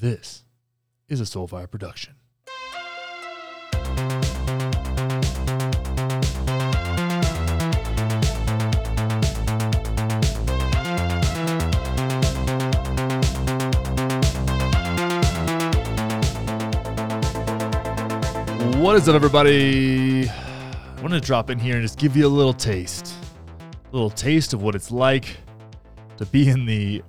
This is a Soulfire production. What is up, everybody? I want to drop in here and just give you a little taste, a little taste of what it's like to be in the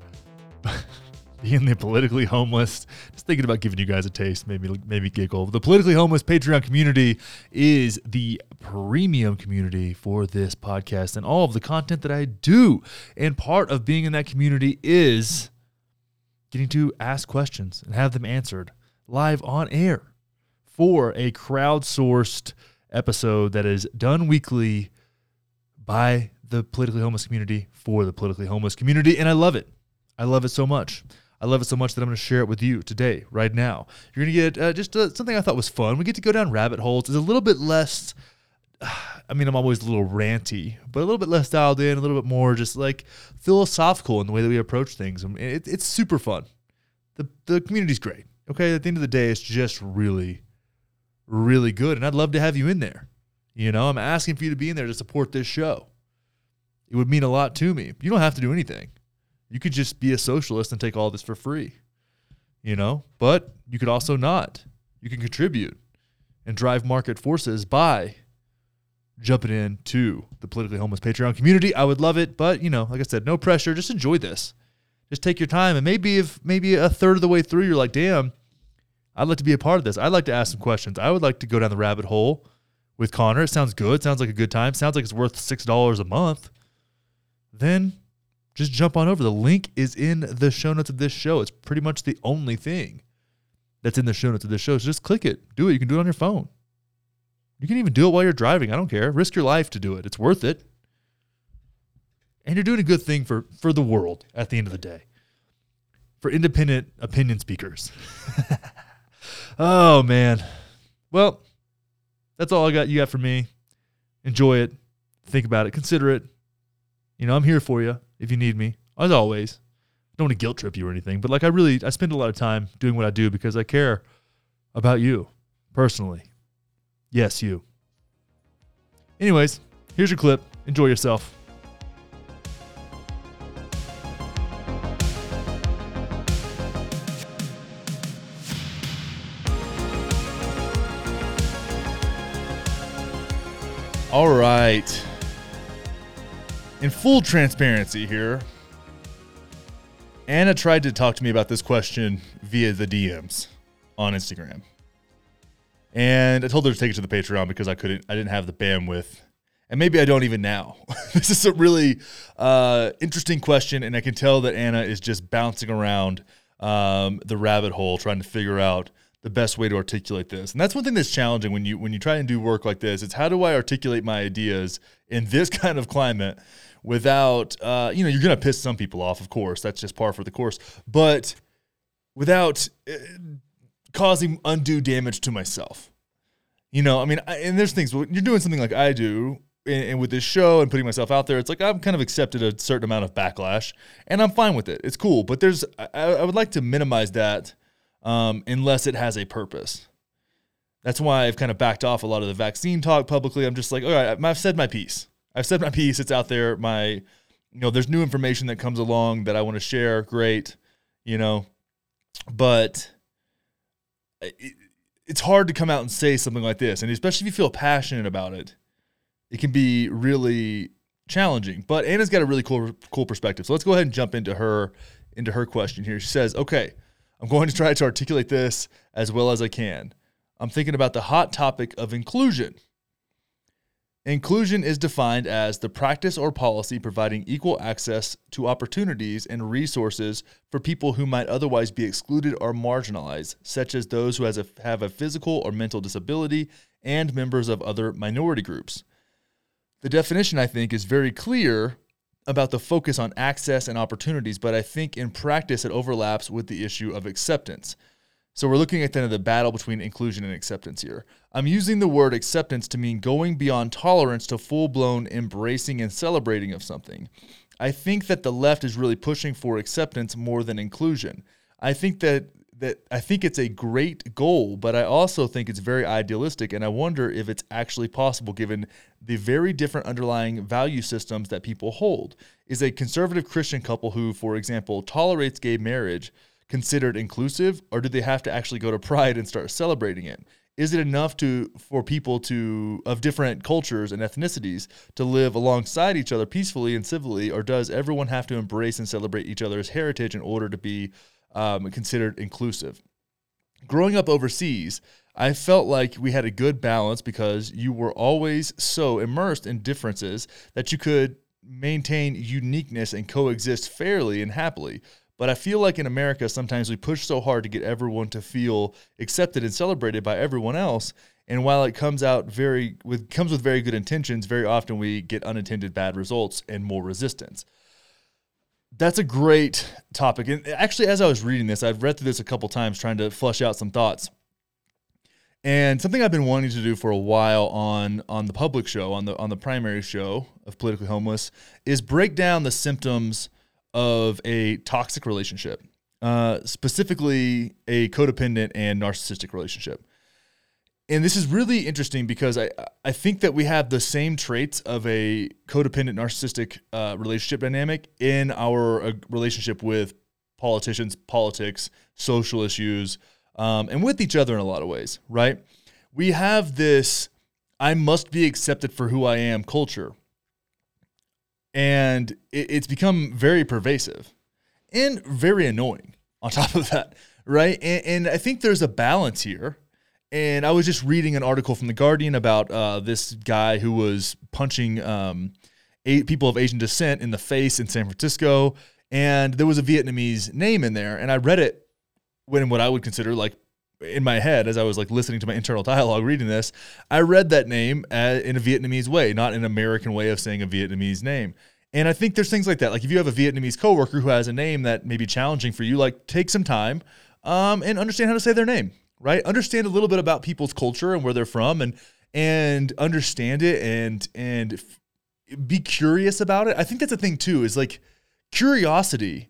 being the politically homeless. Just thinking about giving you guys a taste, maybe maybe giggle. The politically homeless Patreon community is the premium community for this podcast and all of the content that I do. And part of being in that community is getting to ask questions and have them answered live on air for a crowdsourced episode that is done weekly by the politically homeless community for the politically homeless community. And I love it. I love it so much. I love it so much that I'm going to share it with you today, right now. You're going to get uh, just uh, something I thought was fun. We get to go down rabbit holes. It's a little bit less. I mean, I'm always a little ranty, but a little bit less dialed in, a little bit more just like philosophical in the way that we approach things. I mean, it, it's super fun. The the community's great. Okay, at the end of the day, it's just really, really good, and I'd love to have you in there. You know, I'm asking for you to be in there to support this show. It would mean a lot to me. You don't have to do anything. You could just be a socialist and take all this for free, you know, but you could also not. You can contribute and drive market forces by jumping into the politically homeless Patreon community. I would love it, but you know, like I said, no pressure. Just enjoy this. Just take your time, and maybe if maybe a third of the way through, you're like, "Damn, I'd like to be a part of this. I'd like to ask some questions. I would like to go down the rabbit hole with Connor. It sounds good. Sounds like a good time. Sounds like it's worth six dollars a month." Then just jump on over. The link is in the show notes of this show. It's pretty much the only thing that's in the show notes of this show. So just click it. Do it. You can do it on your phone. You can even do it while you're driving. I don't care. Risk your life to do it. It's worth it. And you're doing a good thing for for the world at the end of the day. For independent opinion speakers. oh man. Well, that's all I got you got for me. Enjoy it. Think about it. Consider it. You know, I'm here for you if you need me, as always. I don't want to guilt trip you or anything, but like I really, I spend a lot of time doing what I do because I care about you personally. Yes, you. Anyways, here's your clip. Enjoy yourself. All right in full transparency here, Anna tried to talk to me about this question via the DMs on Instagram. And I told her to take it to the Patreon because I couldn't, I didn't have the bandwidth. And maybe I don't even now. this is a really uh, interesting question. And I can tell that Anna is just bouncing around um, the rabbit hole trying to figure out the best way to articulate this. And that's one thing that's challenging when you when you try and do work like this. It's how do I articulate my ideas in this kind of climate without uh, you know you're gonna piss some people off, of course. That's just par for the course. But without uh, causing undue damage to myself. You know, I mean, I, and there's things when you're doing something like I do, and, and, with this show and putting myself out there, it's like I've kind of accepted a certain amount of backlash, and I'm fine with it. It's cool, but there's I, I would like to minimize that um, unless it has a purpose. That's why I've kind of backed off a lot of the vaccine talk publicly. I'm just like, all right, I've said my piece. I've said my piece. It's out there. My, you know, there's new information that comes along that I want to share. Great, you know, but it, it's hard to come out and say something like this, and especially if you feel passionate about it, it can be really challenging. But Anna's got a really cool cool perspective. So let's go ahead and jump into her into her question here. She says, "Okay, I'm going to try to articulate this as well as I can. I'm thinking about the hot topic of inclusion. Inclusion is defined as the practice or policy providing equal access to opportunities and resources for people who might otherwise be excluded or marginalized, such as those who a, have a physical or mental disability and members of other minority groups. The definition, I think, is very clear about the focus on access and opportunities, but I think in practice it overlaps with the issue of acceptance. So we're looking at then the battle between inclusion and acceptance here. I'm using the word acceptance to mean going beyond tolerance to full-blown embracing and celebrating of something. I think that the left is really pushing for acceptance more than inclusion. I think that that I think it's a great goal, but I also think it's very idealistic, and I wonder if it's actually possible given the very different underlying value systems that people hold. Is a conservative Christian couple who, for example, tolerates gay marriage considered inclusive, or do they have to actually go to Pride and start celebrating it? Is it enough to for people to of different cultures and ethnicities to live alongside each other peacefully and civilly, or does everyone have to embrace and celebrate each other's heritage in order to be um, considered inclusive? Growing up overseas, I felt like we had a good balance because you were always so immersed in differences that you could maintain uniqueness and coexist fairly and happily. But I feel like in America, sometimes we push so hard to get everyone to feel accepted and celebrated by everyone else. And while it comes out very with comes with very good intentions, very often we get unintended bad results and more resistance. That's a great topic. And actually, as I was reading this, I've read through this a couple times trying to flush out some thoughts. And something I've been wanting to do for a while on on the public show, on the on the primary show of Politically Homeless, is break down the symptoms of a toxic relationship, uh, specifically a codependent and narcissistic relationship. And this is really interesting because I, I think that we have the same traits of a codependent narcissistic uh, relationship dynamic in our uh, relationship with politicians, politics, social issues, um, and with each other in a lot of ways, right? We have this I must be accepted for who I am culture and it, it's become very pervasive and very annoying on top of that right and, and, i think there's a balance here and i was just reading an article from the guardian about uh, this guy who was punching um, eight people of asian descent in the face in san francisco and there was a vietnamese name in there and i read it when what i would consider like in my head as I was like listening to my internal dialogue reading this, I read that name as, in a Vietnamese way, not an American way of saying a Vietnamese name. And I think there's things like that. Like if you have a Vietnamese coworker who has a name that may be challenging for you, like take some time um, and understand how to say their name, right? Understand a little bit about people's culture and where they're from, and and understand it and and be curious about it. I think that's a thing too. Is like curiosity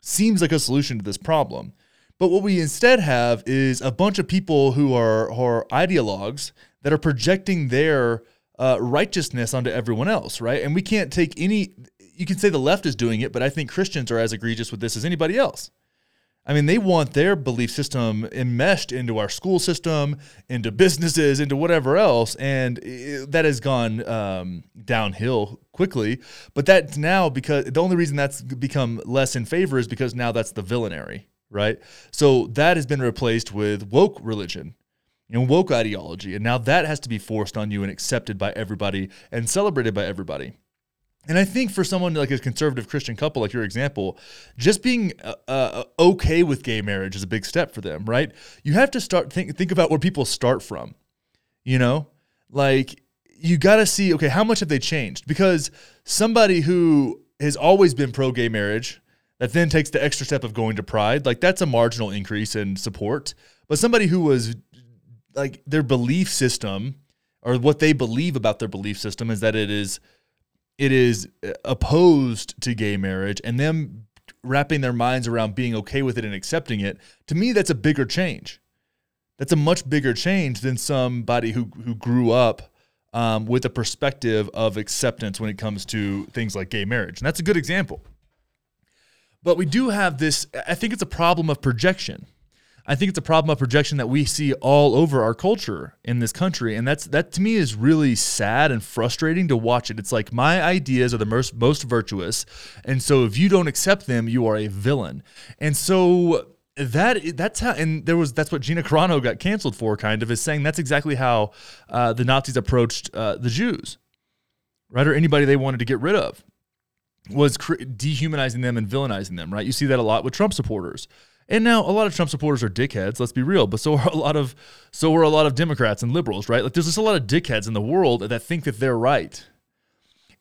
seems like a solution to this problem. But what we instead have is a bunch of people who are, who are ideologues that are projecting their uh, righteousness onto everyone else, right? And we can't take any, you can say the left is doing it, but I think Christians are as egregious with this as anybody else. I mean, they want their belief system enmeshed into our school system, into businesses, into whatever else, and that has gone um, downhill quickly. But that's now because the only reason that's become less in favor is because now that's the villainary, right? So that has been replaced with woke religion, and woke ideology. And now that has to be forced on you and accepted by everybody and celebrated by everybody. And I think for someone like a conservative Christian couple, like your example, just being uh, uh, okay with gay marriage is a big step for them, right? You have to start think think about where people start from. You know, like you got to see okay, how much have they changed? Because somebody who has always been pro gay marriage that then takes the extra step of going to pride, like that's a marginal increase in support. But somebody who was like their belief system or what they believe about their belief system is that it is it is opposed to gay marriage and them wrapping their minds around being okay with it and accepting it to me that's a bigger change. That's a much bigger change than somebody who who grew up um, with a perspective of acceptance when it comes to things like gay marriage. And that's a good example. But we do have this, I think it's a problem of projection. I think it's a problem of projection that we see all over our culture in this country, and that's that to me is really sad and frustrating to watch it. It's like my ideas are the most most virtuous, and so if you don't accept them, you are a villain. And so that that's how, and there was that's what Gina Carano got canceled for, kind of, is saying that's exactly how uh, the Nazis approached uh, the Jews, right, or anybody they wanted to get rid of was cr- dehumanizing them and villainizing them, right? You see that a lot with Trump supporters. And now a lot of Trump supporters are dickheads, let's be real, but so are a lot of so are a lot of Democrats and liberals, right? Like there's just a lot of dickheads in the world that think that they're right.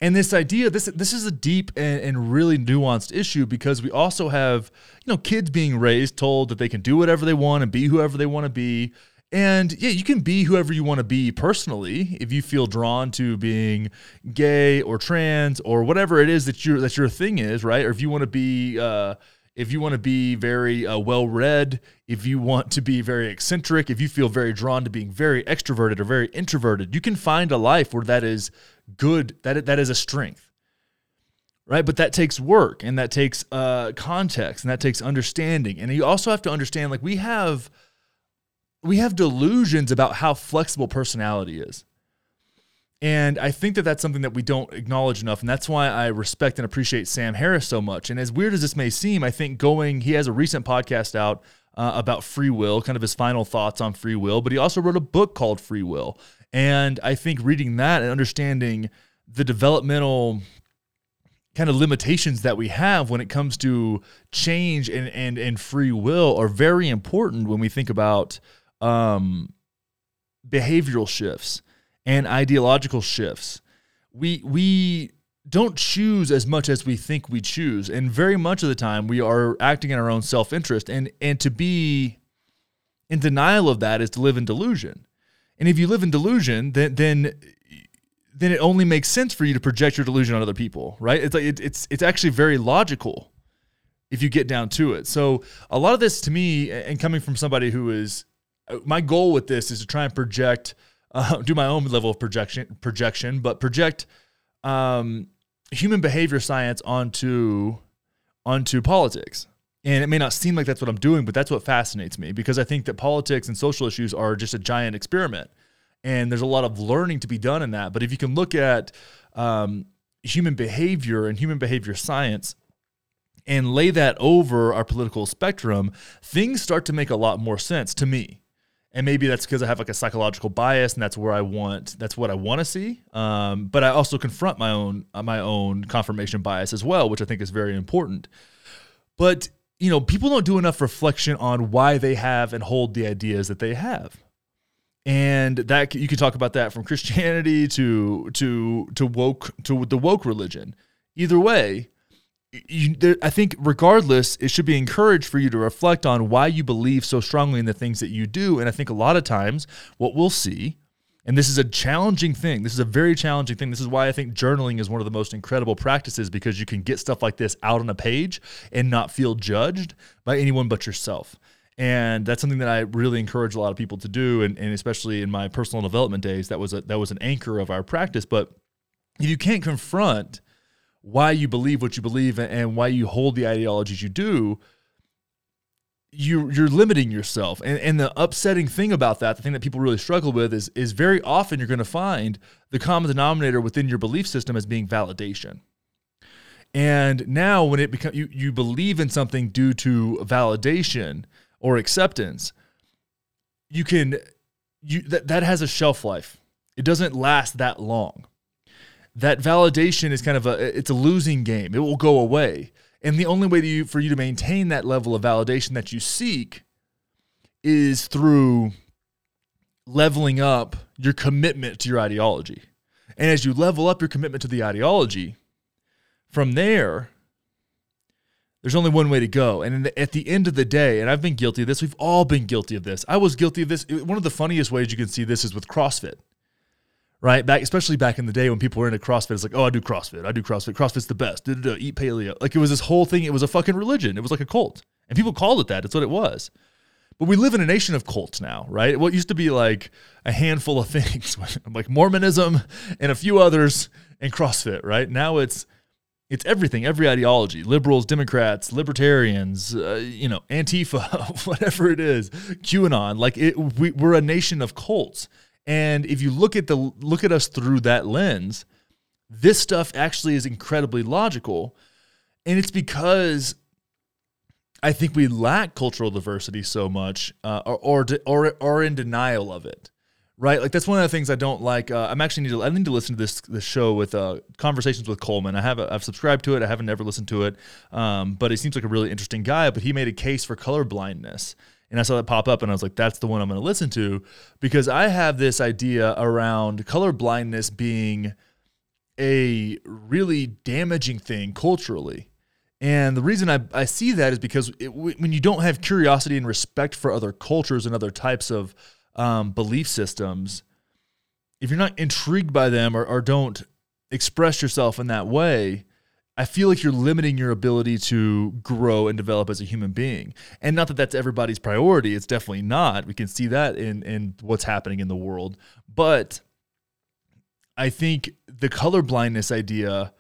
And this idea, this this is a deep and, and really nuanced issue because we also have, you know, kids being raised told that they can do whatever they want and be whoever they want to be and yeah, you can be whoever you want to be personally if you feel drawn to being gay or trans or whatever it is that your that your thing is, right? Or if you want to be uh, if you want to be very uh, well read, if you want to be very eccentric, if you feel very drawn to being very extroverted or very introverted, you can find a life where that is good, that, that is a strength. Right. But that takes work and that takes uh, context and that takes understanding. And you also have to understand like we have we have delusions about how flexible personality is. And I think that that's something that we don't acknowledge enough. And that's why I respect and appreciate Sam Harris so much. And as weird as this may seem, I think going, he has a recent podcast out uh, about free will, kind of his final thoughts on free will, but he also wrote a book called Free Will. And I think reading that and understanding the developmental kind of limitations that we have when it comes to change and, and, and free will are very important when we think about um, behavioral shifts and ideological shifts. We we don't choose as much as we think we choose, and very much of the time we are acting in our own self interest. And and to be in denial of that is to live in delusion. And if you live in delusion, then then then it only makes sense for you to project your delusion on other people, right? It's like it, it's it's actually very logical if you get down to it. So a lot of this to me, and coming from somebody who is, uh, my goal with this is to try and project uh, do my own level of projection projection, but project um, human behavior science onto onto politics. And it may not seem like that's what I'm doing, but that's what fascinates me because I think that politics and social issues are just a giant experiment. And there's a lot of learning to be done in that. But if you can look at um, human behavior and human behavior science and lay that over our political spectrum, things start to make a lot more sense to me and maybe that's because I have like a psychological bias, and that's where I want that's what I want to see. Um, but I also confront my own uh, my own confirmation bias as well, which I think is very important. But you know, people don't do enough reflection on why they have and hold the ideas that they have, and that you can talk about that from Christianity to to to woke to the woke religion. Either way, you, there, I think, regardless, it should be encouraged for you to reflect on why you believe so strongly in the things that you do. And I think a lot of times, what we'll see, and this is a challenging thing, this is a very challenging thing. This is why I think journaling is one of the most incredible practices because you can get stuff like this out on a page and not feel judged by anyone but yourself. And that's something that I really encourage a lot of people to do, and, and especially in my personal development days, that was a, that was an anchor of our practice. But if you can't confront why you believe what you believe and why you hold the ideologies you do, you you're limiting yourself. And and the upsetting thing about that, the thing that people really struggle with is is very often you're going to find the common denominator within your belief system as being validation. And now when it becomes you you believe in something due to validation or acceptance, you can you that, that has a shelf life. It doesn't last that long that validation is kind of a it's a losing game. It will go away. And the only way you, for you to maintain that level of validation that you seek is through leveling up your commitment to your ideology. And as you level up your commitment to the ideology, from there, there's only one way to go. And the, at the end of the day, and I've been guilty of this, we've all been guilty of this. I was guilty of this. One of the funniest ways you can see this is with CrossFit right? Back, especially back in the day when people were into CrossFit, it's like, oh, I do CrossFit, I do CrossFit, CrossFit's the best. Da-da-da, eat paleo. Like it was this whole thing. It was a fucking religion. It was like a cult, and people called it that. It's what it was. But we live in a nation of cults now, right? What used to be like a handful of things, like Mormonism and a few others, and CrossFit, right? Now it's it's everything, every ideology, liberals, Democrats, libertarians, uh, you know, Antifa, whatever it is, QAnon. Like it, we, we're a nation of cults and if you look at the look at us through that lens, this stuff actually is incredibly logical. And it's because I think we lack cultural diversity so much, uh, or, or or or in denial of it, right? Like that's one of the things I don't like. Uh, I'm actually need to I need to listen to this this show with uh, conversations with Coleman. I have a, I've subscribed to it. I haven't never listened to it, um, but he seems like a really interesting guy. But he made a case for color blindness, and I saw that pop up and I was like, that's the one I'm going to listen to because I have this idea around color blindness being a really damaging thing culturally. And the reason I, I see that is because it, when you don't have curiosity and respect for other cultures and other types of um, belief systems, if you're not intrigued by them or, or don't express yourself in that way, I feel like you're limiting your ability to grow and develop as a human being. And not that that's everybody's priority. It's definitely not. We can see that in in what's happening in the world. But I think the color blindness idea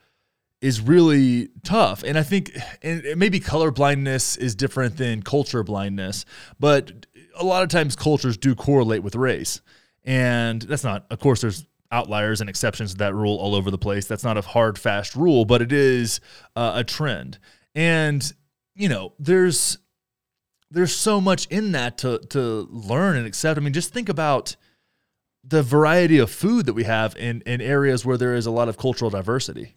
is really tough. And I think and maybe color blindness is different than culture blindness, but a lot of times cultures do correlate with race. And that's not, of course, there's outliers and exceptions to that rule all over the place. That's not a hard, fast rule, but it is uh, a trend. And, you know, there's, there's so much in that to, to learn and accept. I mean, just think about the variety of food that we have in, in areas where there is a lot of cultural diversity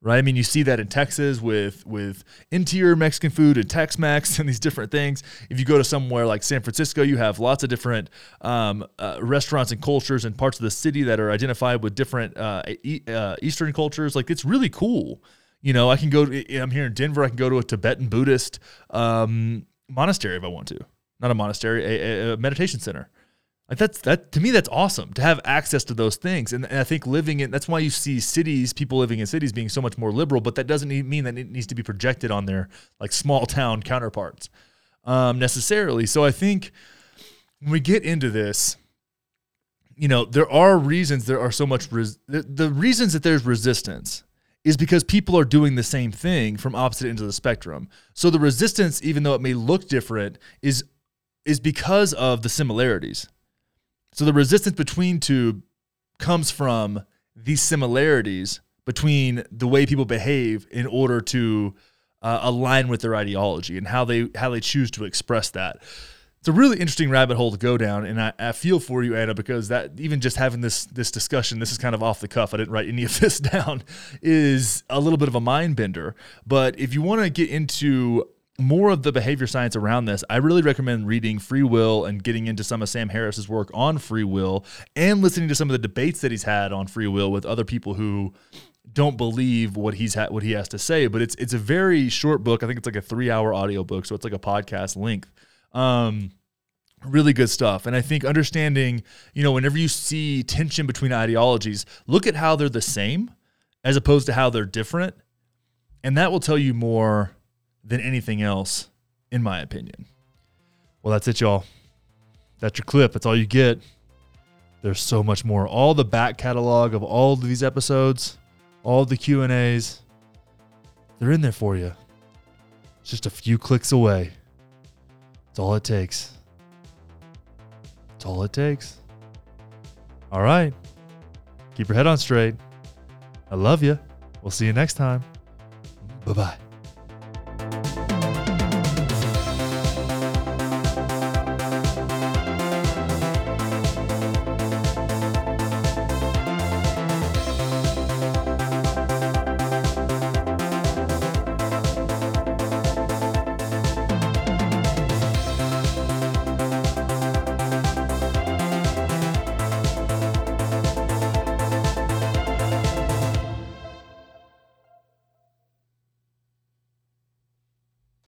right? I mean, you see that in Texas with with interior Mexican food and Tex-Mex and these different things. If you go to somewhere like San Francisco, you have lots of different um, uh, restaurants and cultures and parts of the city that are identified with different uh, e- uh, Eastern cultures. Like it's really cool. You know, I can go. To, I'm here in Denver. I can go to a Tibetan Buddhist um, monastery if I want to. Not a monastery, a, a meditation center. Like that's that to me that's awesome to have access to those things. And, and, I think living in that's why you see cities, people living in cities being so much more liberal, but that doesn't mean that it needs to be projected on their like small town counterparts um, necessarily. So I think when we get into this, you know, there are reasons there are so much res- the, the reasons that there's resistance is because people are doing the same thing from opposite ends of the spectrum. So the resistance, even though it may look different, is is because of the similarities so the resistance between two comes from these similarities between the way people behave in order to uh, align with their ideology and how they how they choose to express that. It's a really interesting rabbit hole to go down, and I, I, feel for you, Anna, because that even just having this this discussion, this is kind of off the cuff. I didn't write any of this down, is a little bit of a mind bender. But if you want to get into more of the behavior science around this, I really recommend reading Free Will and getting into some of Sam Harris's work on free will and listening to some of the debates that he's had on free will with other people who don't believe what he's ha- what he has to say. But it's it's a very short book. I think it's like a three hour audio book, so it's like a podcast length. Um, really good stuff. And I think understanding, you know, whenever you see tension between ideologies, look at how they're the same as opposed to how they're different, and that will tell you more than anything else, in my opinion. Well, that's it, y'all. That's your clip. That's all you get. There's so much more. All the back catalog of all of these episodes, all the Q and A's, they're in there for you. It's just a few clicks away. That's all it takes. That's all it takes. All right. Keep your head on straight. I love you. We'll see you next time. Bye bye.